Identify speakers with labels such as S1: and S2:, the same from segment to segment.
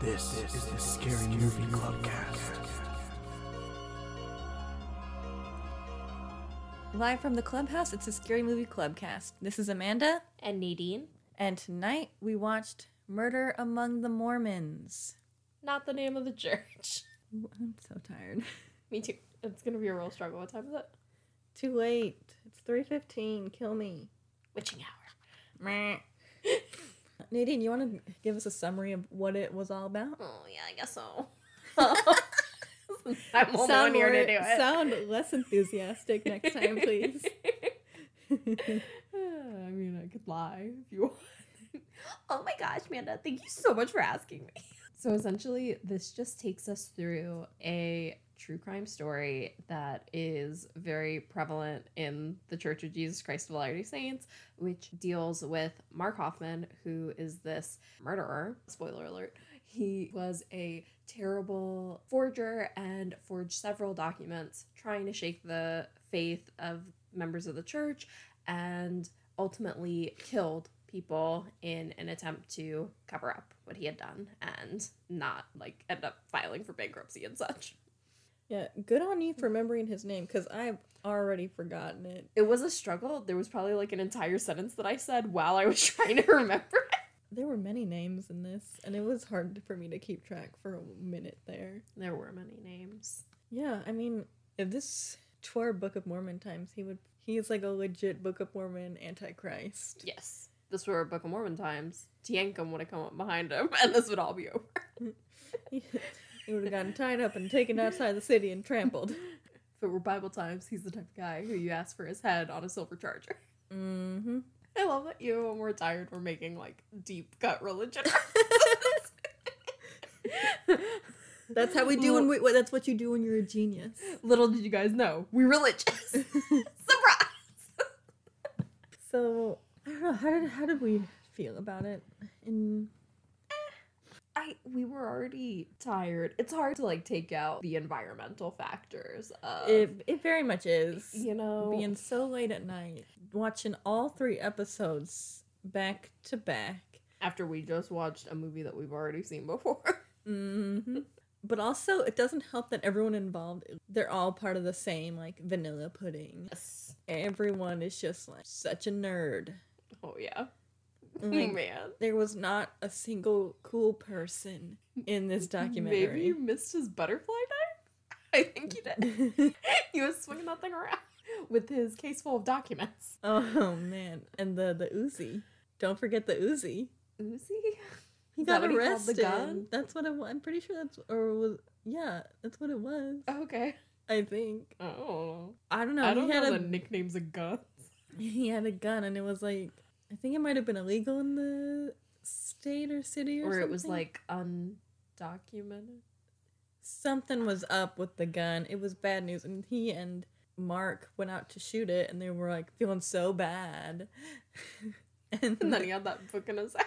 S1: This, is the Scary Movie Clubcast.
S2: Live from the clubhouse, it's the Scary Movie Clubcast. This is Amanda,
S3: And Nadine,
S2: and tonight we watched Murder Among the Mormons.
S3: not the name of the church.
S2: I'm so tired.
S3: Me too. It's gonna be a real struggle. What time is it?
S2: Too late. It's 3.15. Kill me.
S3: Witching hour.
S2: Meh. Nadine, you want to give us a summary of what it was all about?
S3: Oh yeah, I guess so. I'm the only one here to do it.
S2: sound less enthusiastic next time, please.
S3: I mean, I could lie if you want. oh my gosh, Amanda, thank you so much for asking me. So essentially, this just takes us through a true crime story that is very prevalent in the Church of Jesus Christ of Latter-day Saints, which deals with Mark Hofmann, who is this murderer. Spoiler alert. He was a terrible forger and forged several documents trying to shake the faith of members of the church and ultimately killed people in an attempt to cover up what he had done and not like end up filing for bankruptcy and such.
S2: Yeah, good on you for mm. remembering his name because I've already forgotten it.
S3: It was a struggle. There was probably like an entire sentence that I said while I was trying to remember it.
S2: There were many names in this, and it was hard for me to keep track for a minute there.
S3: There were many names.
S2: Yeah, I mean, if this were Book of Mormon times, he would. He is like a legit Book of Mormon antichrist.
S3: Yes. This were Book of Mormon times. Teancum would have come up behind him and this would all be over.
S2: he would have gotten tied up and taken outside the city and trampled.
S3: If it were Bible times, he's the type of guy who you ask for his head on a silver charger.
S2: Mm-hmm.
S3: I love that you, when we're tired, we're making like deep cut religion.
S2: That's how we do when we. That's what you do when you're a genius.
S3: Little did you guys know, we religious. Surprise!
S2: So I don't know how did how did we feel about it? In
S3: I we were already tired. It's hard to like take out the environmental factors of
S2: it, it very much is.
S3: you know
S2: being so late at night, watching all three episodes back to back.
S3: after we just watched a movie that we've already seen before.
S2: hmm But also, it doesn't help that everyone involved, they're all part of the same, like, vanilla pudding.
S3: yes.
S2: Everyone is just, like, such a nerd.
S3: Oh yeah. Mm-hmm.
S2: Like,
S3: Man.
S2: there was not a single cool person in this documentary.
S3: Maybe you missed his butterfly knife? I think you did. he was swinging that thing around with his case full of documents.
S2: oh, man. And the, the Uzi. Don't forget the Uzi.
S3: Uzi?
S2: He
S3: Is
S2: got
S3: that what he
S2: arrested.
S3: the gun?
S2: That's what it was. I'm pretty sure that's, or was, yeah, that's what it was.
S3: Oh, okay.
S2: I think.
S3: Oh.
S2: I don't know.
S3: I don't
S2: he had
S3: know
S2: a
S3: the nicknames of guns.
S2: he had a gun and it was like I think it might have been illegal in the state or city or,
S3: Or it was like undocumented.
S2: something was up with the gun. It was bad news and he and Mark went out to shoot it and they were like feeling so bad. and,
S3: And then he had that book in his house.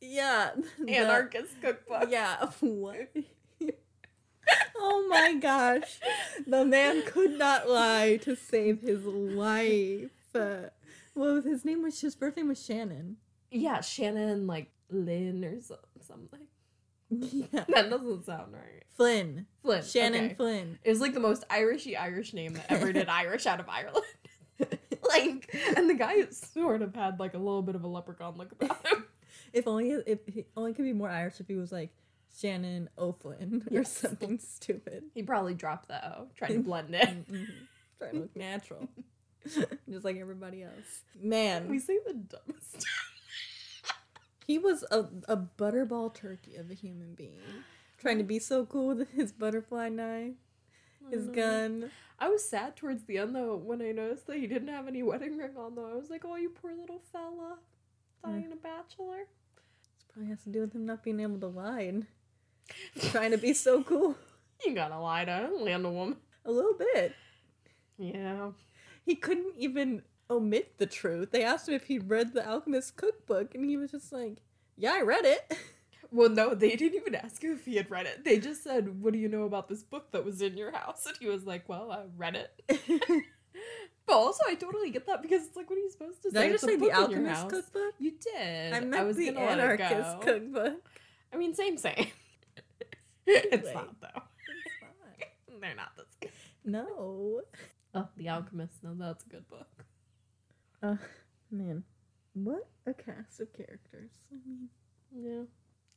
S2: yeah, the-
S3: Anarchist cookbook.
S2: Yeah, what? oh my gosh. The man could not lie to save his life. Well, his name was his birth name was Shannon.
S3: Yeah, Shannon like Lynn or so- something.
S2: Yeah.
S3: That doesn't sound right.
S2: Flynn.
S3: Flynn.
S2: Shannon
S3: okay.
S2: Flynn.
S3: It was like the most Irishy Irish name that ever did Irish out of Ireland. like, and the guy sort of had like a little bit of a leprechaun look about him.
S2: If only if he only could be more Irish if he was like Shannon O'Flynn or
S3: Yes.
S2: something stupid.
S3: He probably dropped the O, trying to blend in.
S2: Mhm. Trying to look natural. Just like everybody else. Man,
S3: We say the dumbest.
S2: he was a, a butterball turkey of a human being. Trying to be so cool with his butterfly knife, his
S3: know.
S2: gun.
S3: I was sad towards the end though when I noticed that he didn't have any wedding ring on though. I was like, oh, you poor little fella, dying mm. a bachelor.
S2: This probably has to do with him not being able to lie trying to be so cool.
S3: You gotta lie to land a woman.
S2: A little bit.
S3: Yeah.
S2: He couldn't even omit the truth. They asked him if he'd read the Alchemist cookbook, and he was just like, Yeah, I read it.
S3: Well, no, they didn't even ask him if he had read it. They just said, "What do you know about this book that was in your house?" And he was like, "Well, I read it." But also, I totally get that because it's like, what are you supposed to
S2: Did
S3: say?
S2: I just say the
S3: book in your
S2: Alchemist cookbook?
S3: You did.
S2: I meant
S3: was
S2: the
S3: gonna let it
S2: Anarchist cookbook.
S3: I mean, same, same. it's
S2: Like,
S3: not though.
S2: It's not.
S3: They're not the same.
S2: No.
S3: Oh, The Alchemist. No, that's a good book.
S2: Uh, man, what a cast of characters. I mean,
S3: Yeah.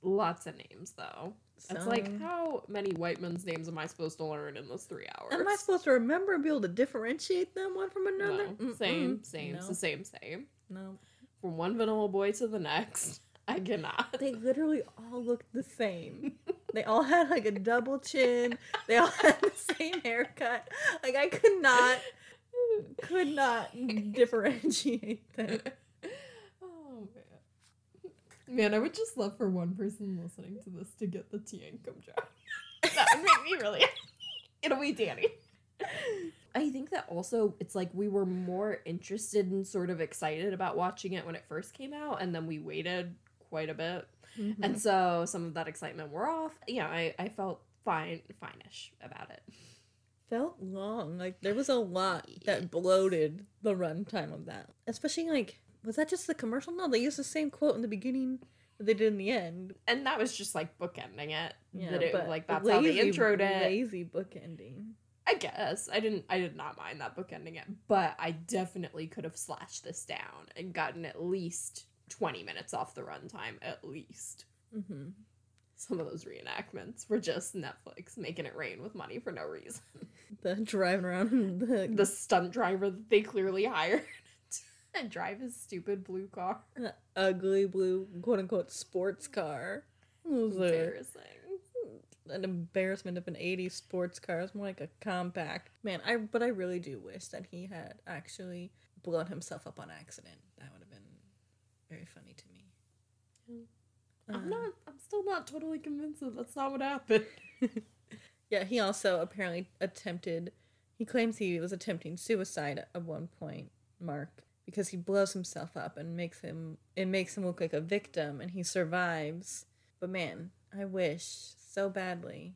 S3: Lots of names though. It's like how many white men's names am I supposed to learn in those three hours?
S2: Am I supposed to remember and be able to differentiate them one from another?
S3: No. Same, same. It's the same, same.
S2: No.
S3: From one vanilla boy to the next. I cannot.
S2: They literally all look the same. They all had like a double chin. They all had the same haircut. Like I could not, could not differentiate them.
S3: oh man. Man, I would just love for one person listening to this to get the Teancum job. that would make me really happy. It'll be Danny. I think that also it's like we were more interested and sort of excited about watching it when it first came out, and then we waited quite a bit.
S2: Mm-hmm.
S3: And so some of that excitement wore off. Yeah, I, I felt fine fine-ish about it.
S2: felt long. Like there was a lot that bloated the runtime of that. Especially like, was that just the commercial? No, they used the same quote in the beginning that they did in the end.
S3: And that was just like bookending it.
S2: Yeah,
S3: that it, like that's how they
S2: lazy-
S3: introed it.
S2: Lazy book ending.
S3: I guess I didn't. I did not mind that book ending it, but I definitely could have slashed this down and gotten at least twenty minutes off the runtime. At least
S2: Mm-hmm.
S3: some of those reenactments were just Netflix making it rain with money for no reason.
S2: The driving around the,
S3: The stunt driver that they clearly hired to drive his stupid blue car.
S2: the ugly blue quote unquote sports car. It was a,
S3: Embarrassing.
S2: an embarrassment of an 80s sports car. It's more like a compact. Man, I but I really do wish that he had actually blown himself up on accident. That would very funny to me.
S3: I'm
S2: Uh,
S3: not. I'm still not totally convinced that that's not what happened.
S2: Yeah, he also apparently attempted. He claims he was attempting suicide at one point, Mark, because he blows himself up and makes him. It makes him look like a victim, and he survives. But man, I wish so badly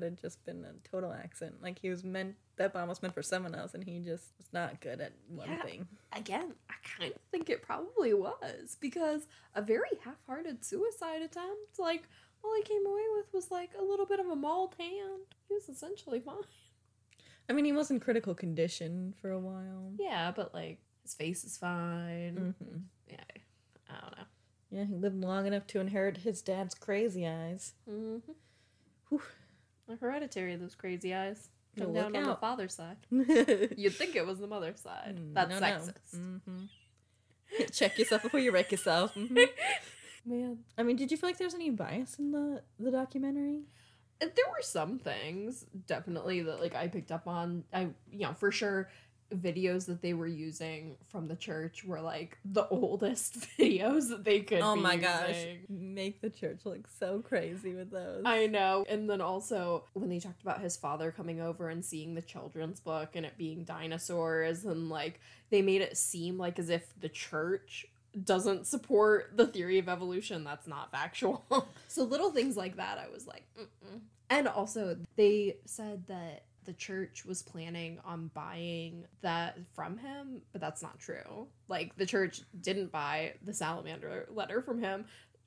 S2: that had just been a total accident. Like he was meant. That bomb was meant for someone else, and he just was not good at one
S3: Yeah.
S2: thing.
S3: Again, I kind of think it probably was because a very half-hearted suicide attempt. Like all he came away with was like a little bit of a mauled hand. He was essentially fine.
S2: I mean, he was in critical condition for a while.
S3: Yeah, but like his face is fine.
S2: hmm
S3: Yeah, I don't know.
S2: Yeah, he lived long enough to inherit his dad's crazy eyes.
S3: Mm-hmm. Hereditary, those crazy eyes.
S2: No,
S3: Come
S2: look
S3: down on the
S2: out.
S3: father's side.
S2: You'd
S3: think it was the mother's side. That's
S2: Mm, no, no.
S3: sexist.
S2: Mhm. Check yourself before you wreck yourself. Mhm.
S3: Man,
S2: I mean, did you feel like there's any bias in the the documentary?
S3: There were some things definitely that like I picked up on. I you know for sure videos that they were using from the church were like the oldest videos that they could.
S2: oh
S3: be
S2: my gosh,
S3: using.
S2: make the church look so crazy with those.
S3: I know. And then also when they talked about his father coming over and seeing the children's book and it being dinosaurs and like they made it seem like as if the church doesn't support the theory of evolution that's not factual. so little things like that I was like Mm-mm. and also they said that the church was planning on buying that from him, but that's not true. Like the church didn't buy the salamander letter from him.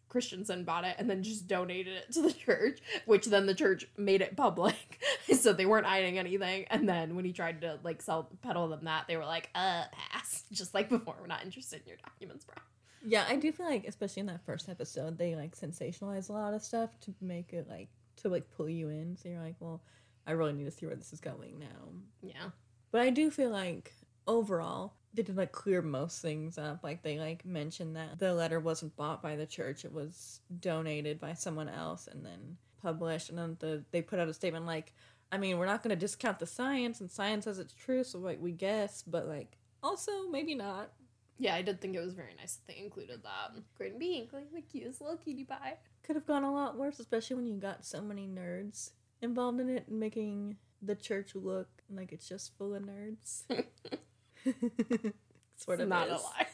S3: Christensen bought it and then just donated it to the church, which then the church made it public. so they weren't hiding anything. And then when he tried to like sell peddle them that, they were like, uh, pass. Just like before, we're not interested in your documents, bro.
S2: yeah, I do feel like, especially in that first episode, they like sensationalize a lot of stuff to make it like to like pull you in. So you're like, well, I really need to see where this is going now.
S3: Yeah.
S2: But I do feel like overall they did like clear most things up. Like they like mentioned that the letter wasn't bought by the church; it was donated by someone else and then published. And then the they put out a statement like, "I mean, we're not going to discount the science, and science says it's true, so like we guess, but like also maybe not."
S3: Yeah, I did think it was very nice that they included that. Green being like the cutest little cutie pie.
S2: Could have gone a lot worse, especially when you got so many nerds involved in it and making the church look like it's just full of nerds. sort
S3: It's
S2: of
S3: not
S2: is.
S3: a lie.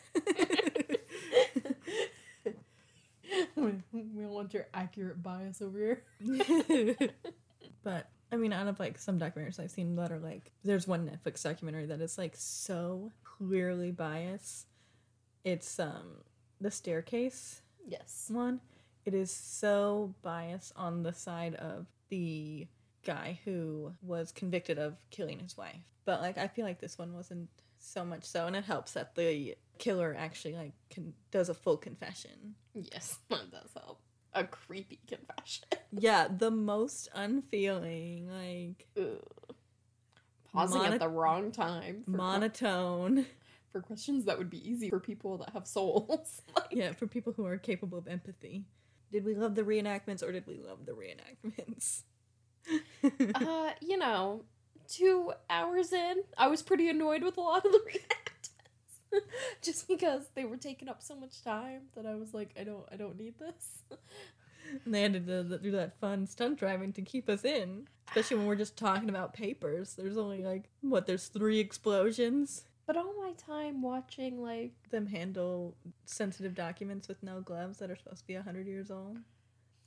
S3: we want your accurate bias over here.
S2: but I mean, out of like some documentaries I've seen that are like, there's one Netflix documentary that is like so clearly biased. It's um the staircase
S3: Yes.
S2: one. It is so biased on the side of the guy who was convicted of killing his wife. But like I feel like this one wasn't so much so and it helps that the killer actually like con- does a full confession.
S3: Yes, that does help. A creepy confession.
S2: Yeah, the most unfeeling, like
S3: Ugh. Pausing
S2: Mono-
S3: at the wrong time for,
S2: monotone.
S3: for questions that would be easy for people that have souls. Like,
S2: Yeah, for people who are capable of empathy. Did we love the reenactments or did we love the reenactments?
S3: uh, you know, two hours in, I was pretty annoyed with a lot of the reenactments. Just because they were taking up so much time that I was like, I don't I don't need this.
S2: and they had to do, do that fun stunt driving to keep us in. Especially when we're just talking about papers. There's only like, what, there's three explosions?
S3: But all my time watching like
S2: Them handle sensitive documents with no gloves that are supposed to be 100 years old.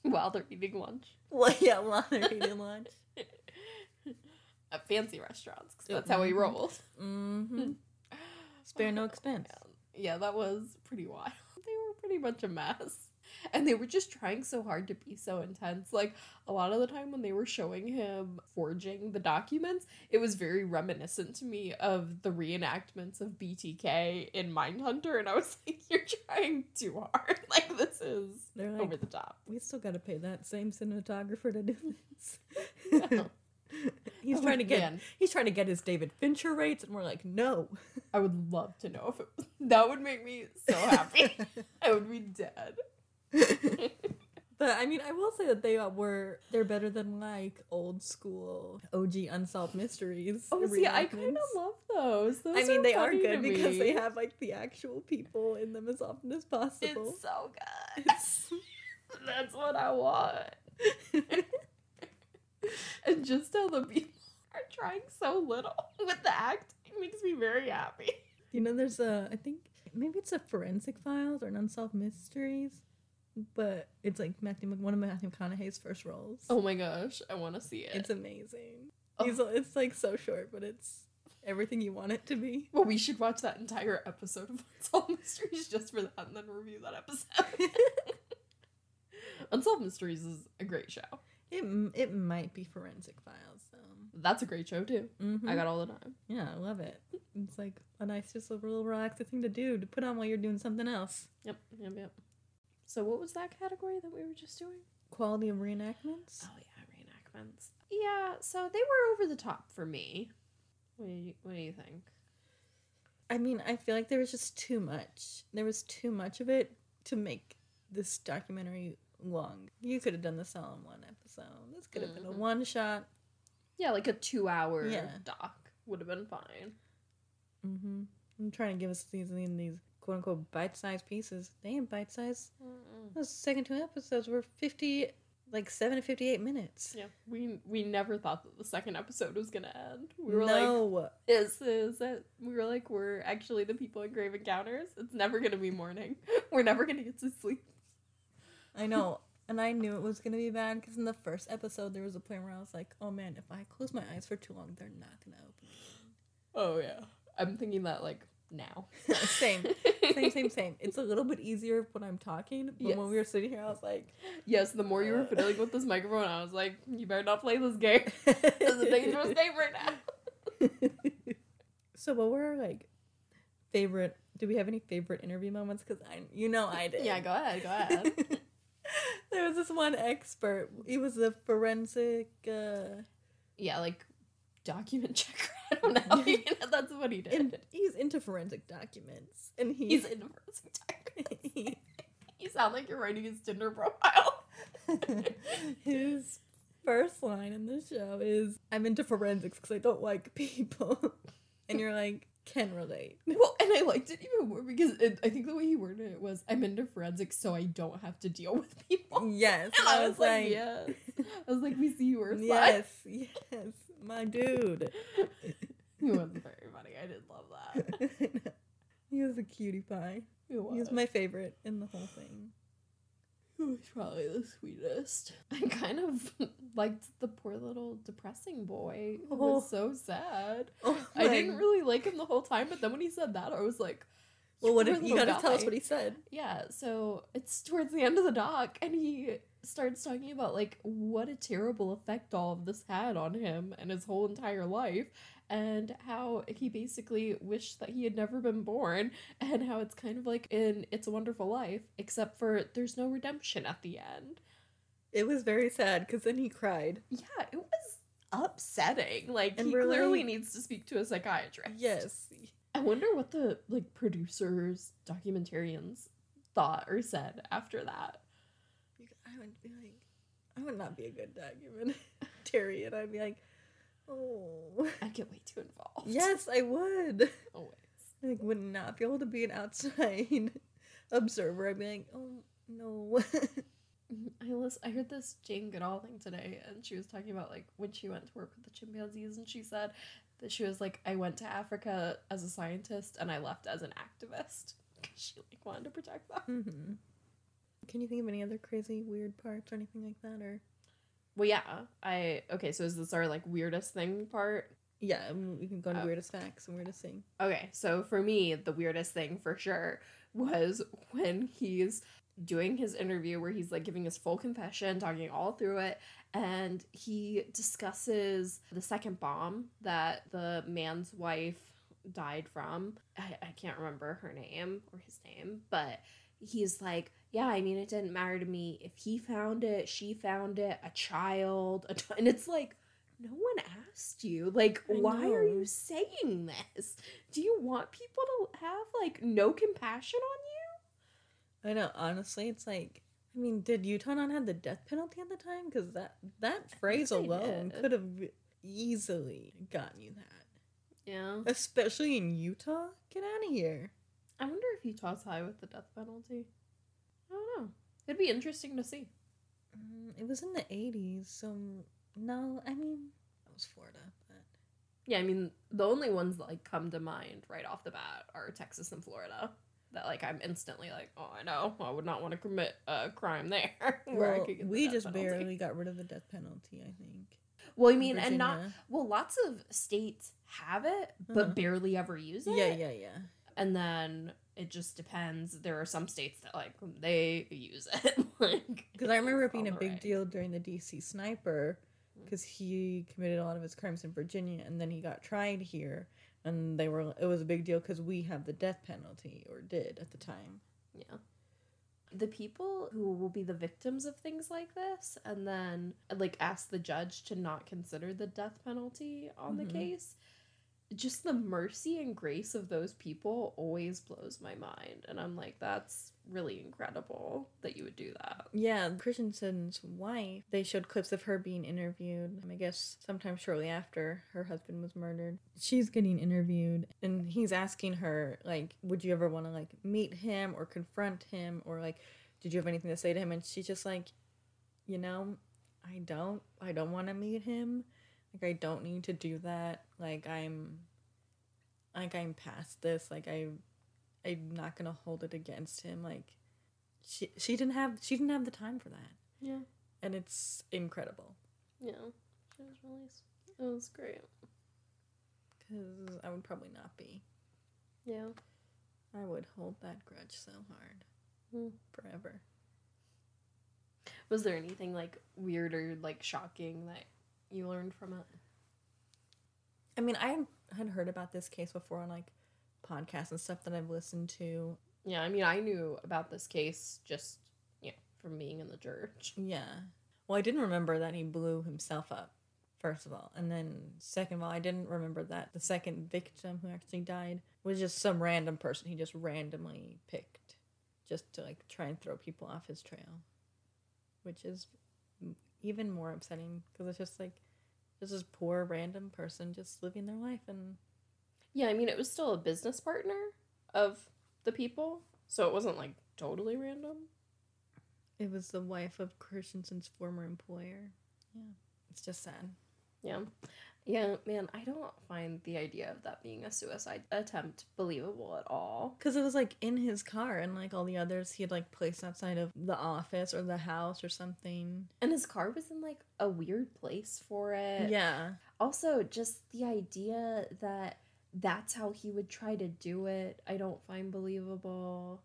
S3: while they're eating lunch
S2: Well, yeah, while they're eating lunch.
S3: at fancy restaurants, because that's how we
S2: Mhm.
S3: rolled.
S2: Mm-hmm. Spare no expense.
S3: Yeah, that was pretty wild. They were pretty much a mess. And they were just trying so hard to be so intense. Like, a lot of the time when they were showing him forging the documents, it was very reminiscent to me of the reenactments of BTK in Mindhunter. And I was like, you're trying too hard. Like, this is
S2: They're like,
S3: over the top.
S2: we still got to pay that same cinematographer to do this.
S3: No.
S2: he's
S3: Oh,
S2: trying to get
S3: man.
S2: he's trying to get his David Fincher rates, and we're like, no.
S3: I would love to know if it was. That would make me so happy. I would be dead.
S2: but I mean, I will say that they were they're better than like old school OG unsolved mysteries.
S3: Oh, see, I kind of love those. those
S2: I mean, they are good because they have like the actual people in them as often as possible.
S3: It's so good.
S2: It's-
S3: That's what I want. and just how the people are trying so little with the acting makes me very happy.
S2: you know, there's a I think maybe it's a forensic files or an unsolved mysteries, but it's like Matthew one of Matthew McConaughey's first roles.
S3: Oh my gosh, I want to see it.
S2: It's amazing.
S3: Oh.
S2: He's, it's like so short, but it's everything you want it to be.
S3: well, we should watch that entire episode of Unsolved Mysteries just for that and then review that episode. Unsolved Mysteries is a great show.
S2: It it might be forensic files though.
S3: That's a great show too.
S2: Mhm.
S3: I got all the time.
S2: yeah, I love it. It's like a nice, just a little relaxing thing to do to put on while you're doing something else.
S3: Yep, yep, yep. So what was that category that we were just doing?
S2: Quality of reenactments.
S3: Oh yeah, reenactments. Yeah, so they were over the top for me. What do you, what do you think?
S2: I mean, I feel like there was just too much. There was too much of it to make this documentary long. You could have done this all in one episode. This could have been a
S3: Mhm.
S2: one shot.
S3: Yeah, like a two-hour
S2: Yeah.
S3: doc would have been fine.
S2: Mm-hmm. I'm trying to give us these these quote unquote bite sized pieces. They ain't bite sized. Those second two episodes were fifty, like seven to fifty eight minutes.
S3: Yeah, we we never thought that the second episode was gonna end. We were like,
S2: no,
S3: "Is is it?" We were like, "We're actually the people in Grave Encounters. It's never gonna be morning. We're never gonna get to sleep."
S2: I know, and I knew it was gonna be bad because in the first episode there was a point where I was like, "Oh man, if I close my eyes for too long, they're not gonna open."
S3: Oh yeah, I'm thinking that like now.
S2: same, same, same, same. It's a little bit easier when I'm talking, but when we were sitting here, I was like,
S3: Yes, the more you were fiddling with this microphone, I was like, "You better not play this game. This is a dangerous game right now."
S2: so what were our like favorite? Do we have any favorite interview moments? Because I, you know, I did.
S3: Yeah, go ahead, go ahead.
S2: there was this one expert. He was a forensic. uh
S3: yeah, like document checker. I don't know. You know, that's what he did.
S2: in, He's into forensic documents, and he's,
S3: He's in forensic documents. You sound like you're writing his Tinder profile.
S2: his first line in the show is, "I'm into forensics because I don't like people," and you're like, can relate.
S3: Well, and I liked it even more because it, I think the way he worded it was, "I'm into forensics, so I don't have to deal with people."
S2: Yes,
S3: And I was like, yes. I was like, we see your side.
S2: yes, yes, my dude.
S3: He was very funny. I did love that.
S2: he was a cutie pie.
S3: He was.
S2: He was my favorite in the whole thing.
S3: He was probably the sweetest. I kind of liked the poor little depressing boy who was
S2: Oh.
S3: so sad.
S2: Oh
S3: I didn't really like him the whole time, but then when he said that, I was like,
S2: Well, what if you gotta tell us what he said?
S3: Yeah, so it's towards the end of the doc, and he starts talking about like what a terrible effect all of this had on him and his whole entire life, and how he basically wished that he had never been born, and how it's kind of like in It's a Wonderful Life, except for there's no redemption at the end.
S2: It was very sad because then he cried.
S3: Yeah, it was upsetting. Like
S2: And
S3: he clearly
S2: like-
S3: needs to speak to a psychiatrist.
S2: Yes.
S3: I wonder what the like producers, documentarians thought or said after that.
S2: I would be like, I would not be a good documentarian. Terry and I'd be like, oh.
S3: I get way too involved.
S2: Yes, I would.
S3: Always.
S2: I like, would not be able to be an outside observer. I'd be like, oh no.
S3: I lis- I heard this Jane Goodall thing today, and she was talking about like when she went to work with the chimpanzees, and she said that she was like, I went to Africa as a scientist, and I left as an activist because she like wanted to protect them.
S2: hmm Can you think of any other crazy, weird parts or anything like that? Or
S3: Well, yeah, I okay. So is this our like weirdest thing part?
S2: yeah, um, we can go into
S3: Uh,
S2: weirdest facts and weirdest thing.
S3: Okay, so for me, the weirdest thing for sure was when he's doing his interview where he's like giving his full confession, talking all through it, and he discusses the second bomb that the man's wife died from. I, I can't remember her name or his name, but he's like, Yeah, I mean, it didn't matter to me if he found it, she found it, a child, a ch-. and it's like, no one asked you. Like,
S2: I
S3: why are you saying this? Do you want people to have like no compassion on you?
S2: I know. Honestly, it's like, I mean, did Utah not have the death penalty at the time? Because that that phrase alone could have easily gotten you that.
S3: Yeah.
S2: Especially in Utah. Get out of here.
S3: I wonder if Utah's high with the death penalty. I don't know. It'd be interesting to see.
S2: Mm, it was in the '80s, so no. I mean, that was Florida, but
S3: Yeah, I mean, the only ones that like come to mind right off the bat are Texas and Florida. That like I'm instantly like, oh, I know, I would not want to commit a crime there. where I
S2: well,
S3: could get the
S2: we just
S3: penalty.
S2: barely got rid of the death penalty. I think.
S3: Well, I mean, and not well, lots of states have it, but
S2: Uh-huh.
S3: barely ever use it.
S2: Yeah, yeah, yeah.
S3: And then it just depends. There are some states that like they use it. like
S2: Because I remember it being a big
S3: right.
S2: deal during the DC sniper,
S3: Mm.
S2: because he committed a lot of his crimes in Virginia, and then he got tried here, and they were it was a big deal because we have the death penalty or did at the time.
S3: Yeah. The people who will be the victims of things like this and then like ask the judge to not consider the death penalty on
S2: Mhm.
S3: the case. Just the mercy and grace of those people always blows my mind. And I'm like, that's really incredible that you would do that.
S2: Yeah, Christensen's wife. They showed clips of her being interviewed. I guess sometime shortly after her husband was murdered. She's getting interviewed, and he's asking her like, "Would you ever want to like meet him or confront him or like, did you have anything to say to him?" And she's just like, "You know, I don't. I don't want to meet him. Like, I don't need to do that. Like, I'm, like, I'm past this. Like, I." I'm not gonna hold it against him. Like, she she didn't have she didn't have the time for that
S3: Yeah.
S2: and it's incredible
S3: Yeah. It was really it was great.
S2: because i would probably not be
S3: Yeah.
S2: i would hold that grudge so hard
S3: Hmm.
S2: forever
S3: Was there anything like weird or like shocking that you learned from it?
S2: i mean i had heard about this case before on like podcasts and stuff that i've listened to
S3: Yeah, I mean, I knew about this case just yeah from being in the church.
S2: yeah well i didn't remember that he blew himself up first of all and then second of all i didn't remember that the second victim who actually died was just some random person he just randomly picked just to like try and throw people off his trail which is even more upsetting because it's just like just this poor random person just living their life and
S3: Yeah, I mean, it was still a business partner of the people, so it wasn't like totally random.
S2: it was the wife of christensen's former employer yeah it's just sad
S3: Yeah. Yeah, man, I don't find the idea of that being a suicide attempt believable at all.
S2: Because it was like in his car, and like all the others, he had like placed outside of the office or the house or something.
S3: And his car was in like a weird place for it.
S2: Yeah.
S3: Also, just the idea that that's how he would try to do it, I don't find believable.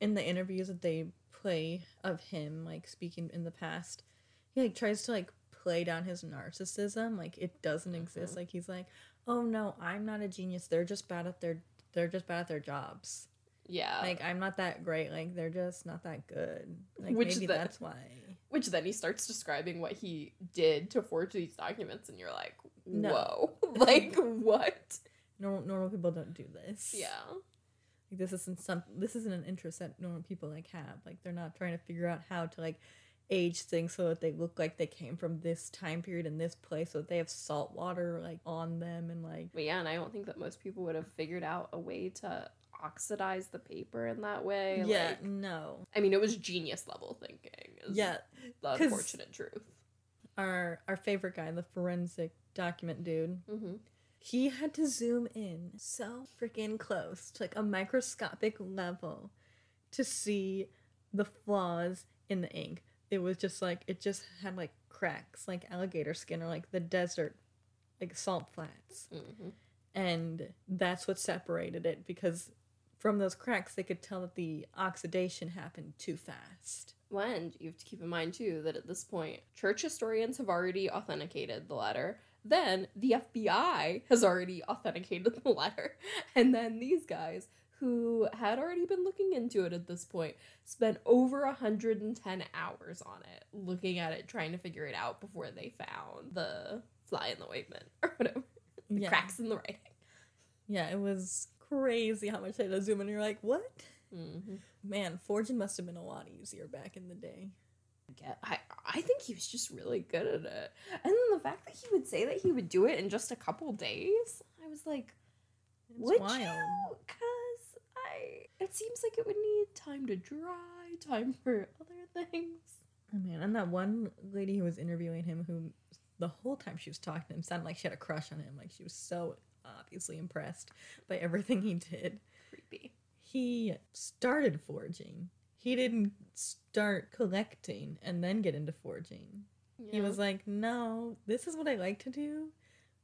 S2: In the interviews that they play of him, like speaking in the past, he like tries to like play down his narcissism. Like it doesn't exist.
S3: Mhm.
S2: Like he's like, oh no, I'm not a genius. They're just bad at their they're just bad at their jobs.
S3: Yeah.
S2: like I'm not that great. Like they're just not that good. Like
S3: Which
S2: maybe that's why.
S3: Which then he starts describing what he did to forge these documents, and you're like,
S2: No.
S3: whoa. like, what?
S2: Normal normal people don't do this.
S3: Yeah.
S2: Like this isn't some this isn't an interest that normal people like have. Like they're not trying to figure out how to like age things so that they look like they came from this time period in this place so that they have salt water like on them and like
S3: But yeah, and I don't think that most people would have figured out a way to oxidize the paper in that way.
S2: yeah
S3: Like,
S2: no
S3: I mean, it was genius level thinking. Is
S2: yeah
S3: The unfortunate truth.
S2: our our favorite guy the forensic document dude
S3: Mm-hmm.
S2: he had to zoom in so freaking close to like a microscopic level to see the flaws in the ink it was just like it just had like cracks like alligator skin or like the desert like salt flats
S3: Mm-hmm.
S2: and that's what separated it because from those cracks they could tell that the oxidation happened too fast
S3: Well, and you have to keep in mind too that at this point, church historians have already authenticated the letter. Then the FBI has already authenticated the letter. And then these guys, who had already been looking into it at this point, spent over 110 hours on it, looking at it, trying to figure it out before they found the fly in the ointment or whatever, the
S2: yeah
S3: cracks in the writing.
S2: yeah it was crazy how much they had to zoom in you're like what
S3: Mm-hmm.
S2: man forging must have been a lot easier back in the day.
S3: I I think he was just really good at it. And then the fact that he would say that he would do it in just a couple days, I was like,
S2: It's
S3: would
S2: wild.
S3: you? It seems like it would need time to dry, time for other things.
S2: Oh man, and that one lady who was interviewing him, who the whole time she was talking to him sounded like she had a crush on him. Like she was so obviously impressed by everything he did.
S3: Creepy.
S2: He started forging. He didn't start collecting and then get into forging. He was like, "No, this is what I like to do."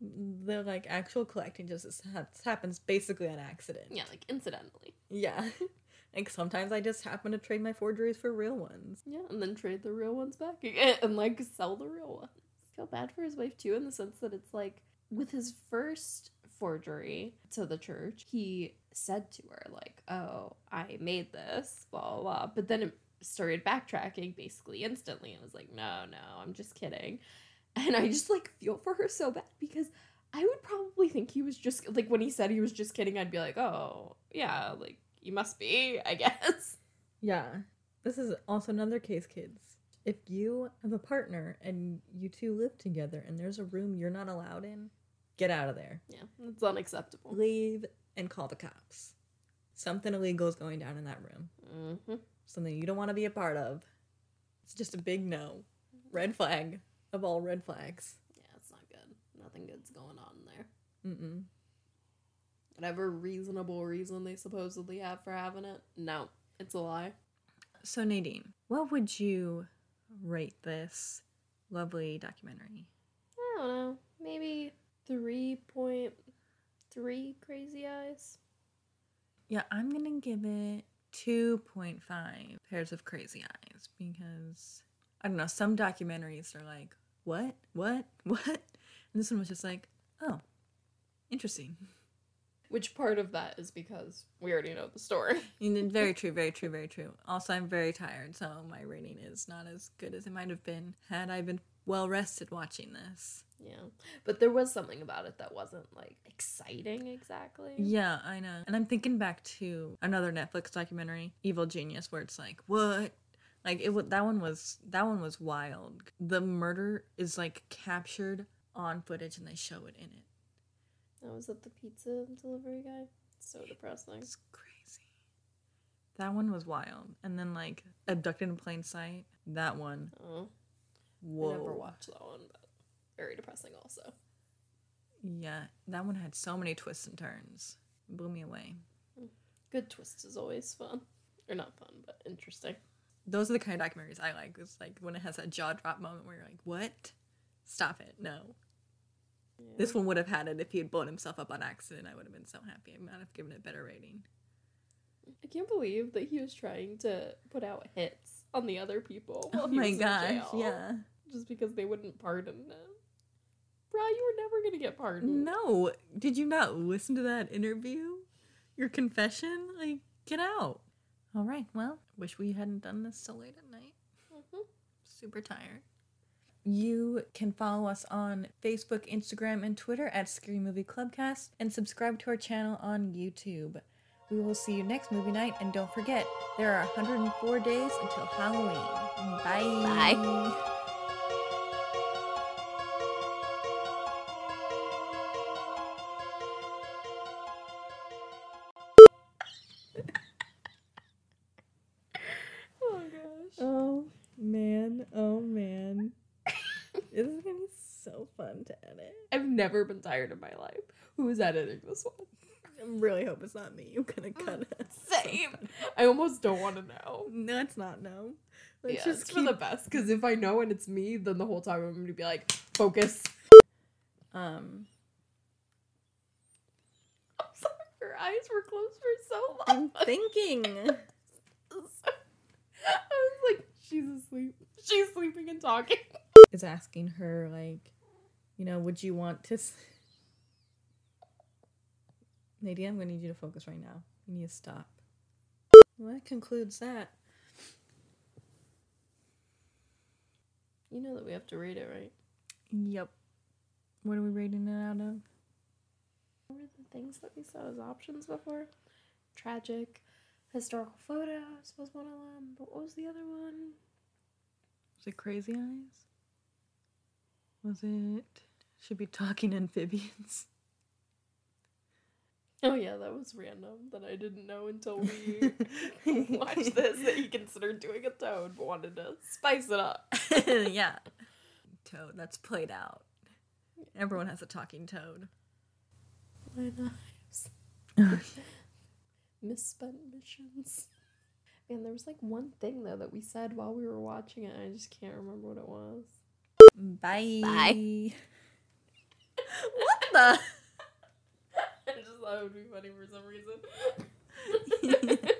S2: The like actual collecting just happens basically on accident.
S3: yeah, like incidentally.
S2: Yeah. like sometimes I just happen to trade my forgeries for real ones.
S3: Yeah, and then trade the real ones back again and like sell the real ones. Feel bad for his wife too, in the sense that it's like with his first forgery to the church, he said to her like, "Oh, I made this," blah blah. blah. But then it started backtracking basically instantly, and was like, "No, no, I'm just kidding." And I just like feel for her so bad because I would probably think he was just like when he said he was just kidding, I'd be like, "Oh, yeah, like you must be, I guess."
S2: Yeah. This is also another case, kids. If you have a partner and you two live together and there's a room you're not allowed in, get out of there.
S3: Yeah, it's unacceptable.
S2: Leave and call the cops. Something illegal is going down in that room.
S3: Mm-hmm.
S2: Something you don't want to be a part of. It's just a big no. Red flag of all red flags.
S3: Yeah, it's not good. Nothing good's going on there.
S2: Mm-mm.
S3: Whatever reasonable reason they supposedly have for having it, no, it's a lie.
S2: So, Nadine, what would you rate this lovely documentary?
S3: I don't know. Maybe 3.3 crazy eyes.
S2: Yeah, I'm gonna give it 2.5 pairs of crazy eyes because I don't know, some documentaries are like, what? What? What? And this one was just like, oh, interesting.
S3: Which part of that is because we already know the story.
S2: Very true, very true, very true. Also, I'm very tired, so my rating is not as good as it might have been had I been well rested watching this.
S3: Yeah. But there was something about it that wasn't like exciting exactly.
S2: Yeah, I know. And I'm thinking back to another Netflix documentary, Evil Genius, where it's like, what? Like it would that one was that one was wild. The murder is like captured on footage and they show it in it.
S3: Oh, that was at the pizza delivery guy. So depressing.
S2: It's crazy. That one was wild. And then like Abducted in Plain Sight, that one.
S3: Oh,
S2: Whoa.
S3: I never watched that one, but very depressing also.
S2: Yeah, that one had so many twists and turns. It blew me away. Hmm.
S3: Good twist is always fun. Or not fun, but interesting.
S2: Those are the kind of documentaries I like. It's like when it has that jaw drop moment where you're like, what? Stop it. No. This one would have had it if he had blown himself up on accident. I would have been so happy. I might have given it a better rating.
S3: I can't believe that he was trying to put out hits on the other people.
S2: Oh my gosh,
S3: jail,
S2: yeah.
S3: Just because they wouldn't pardon him. Bruh, you were never gonna get pardoned.
S2: No, did you not listen to that interview? Your confession? Like, get out. All right, well, wish we hadn't done this so late at night.
S3: Mhm.
S2: Super tired. You can follow us on Facebook, Instagram, and Twitter at Scary Movie Clubcast and subscribe to our channel on YouTube. We will see you next movie night, and don't forget, there are 104 days until Halloween. Bye.
S3: Bye.
S2: to edit.
S3: I've never been tired in my life. Who is editing this one?
S2: I really hope it's not me. I'm gonna cut it.
S3: Same. I almost don't want to know.
S2: No, it's not no. Let's
S3: yeah,
S2: just
S3: it's
S2: keep
S3: for the best. Because if I know and it's me, then the whole time I'm to be like, focus.
S2: um
S3: I'm sorry, your eyes were closed for so long.
S2: I'm thinking.
S3: I was like, she's asleep. She's sleeping and talking.
S2: Is asking her like, you know, would you want to s- Nadia, I'm gonna need you to focus right now. You need to stop. Well, that concludes that.
S3: You know that we have to rate it, right?
S2: Yep. What are we rating it out of?
S3: What were the things that we saw as options before? Tragic. Historical photos was one of them. But what was the other one?
S2: Was it Crazy Eyes? Was it Should Be Talking Amphibians?
S3: Oh yeah, that was random that I didn't know until we watched this that he considered doing a toad but wanted to spice it up.
S2: yeah. Toad, that's played out. Everyone has a talking toad.
S3: My knives. Misspent missions. Man, there was like one thing though that we said while we were watching it, and I just can't remember what it was.
S2: Bye.
S3: Bye.
S2: What the?
S3: I just thought it would be funny for some reason.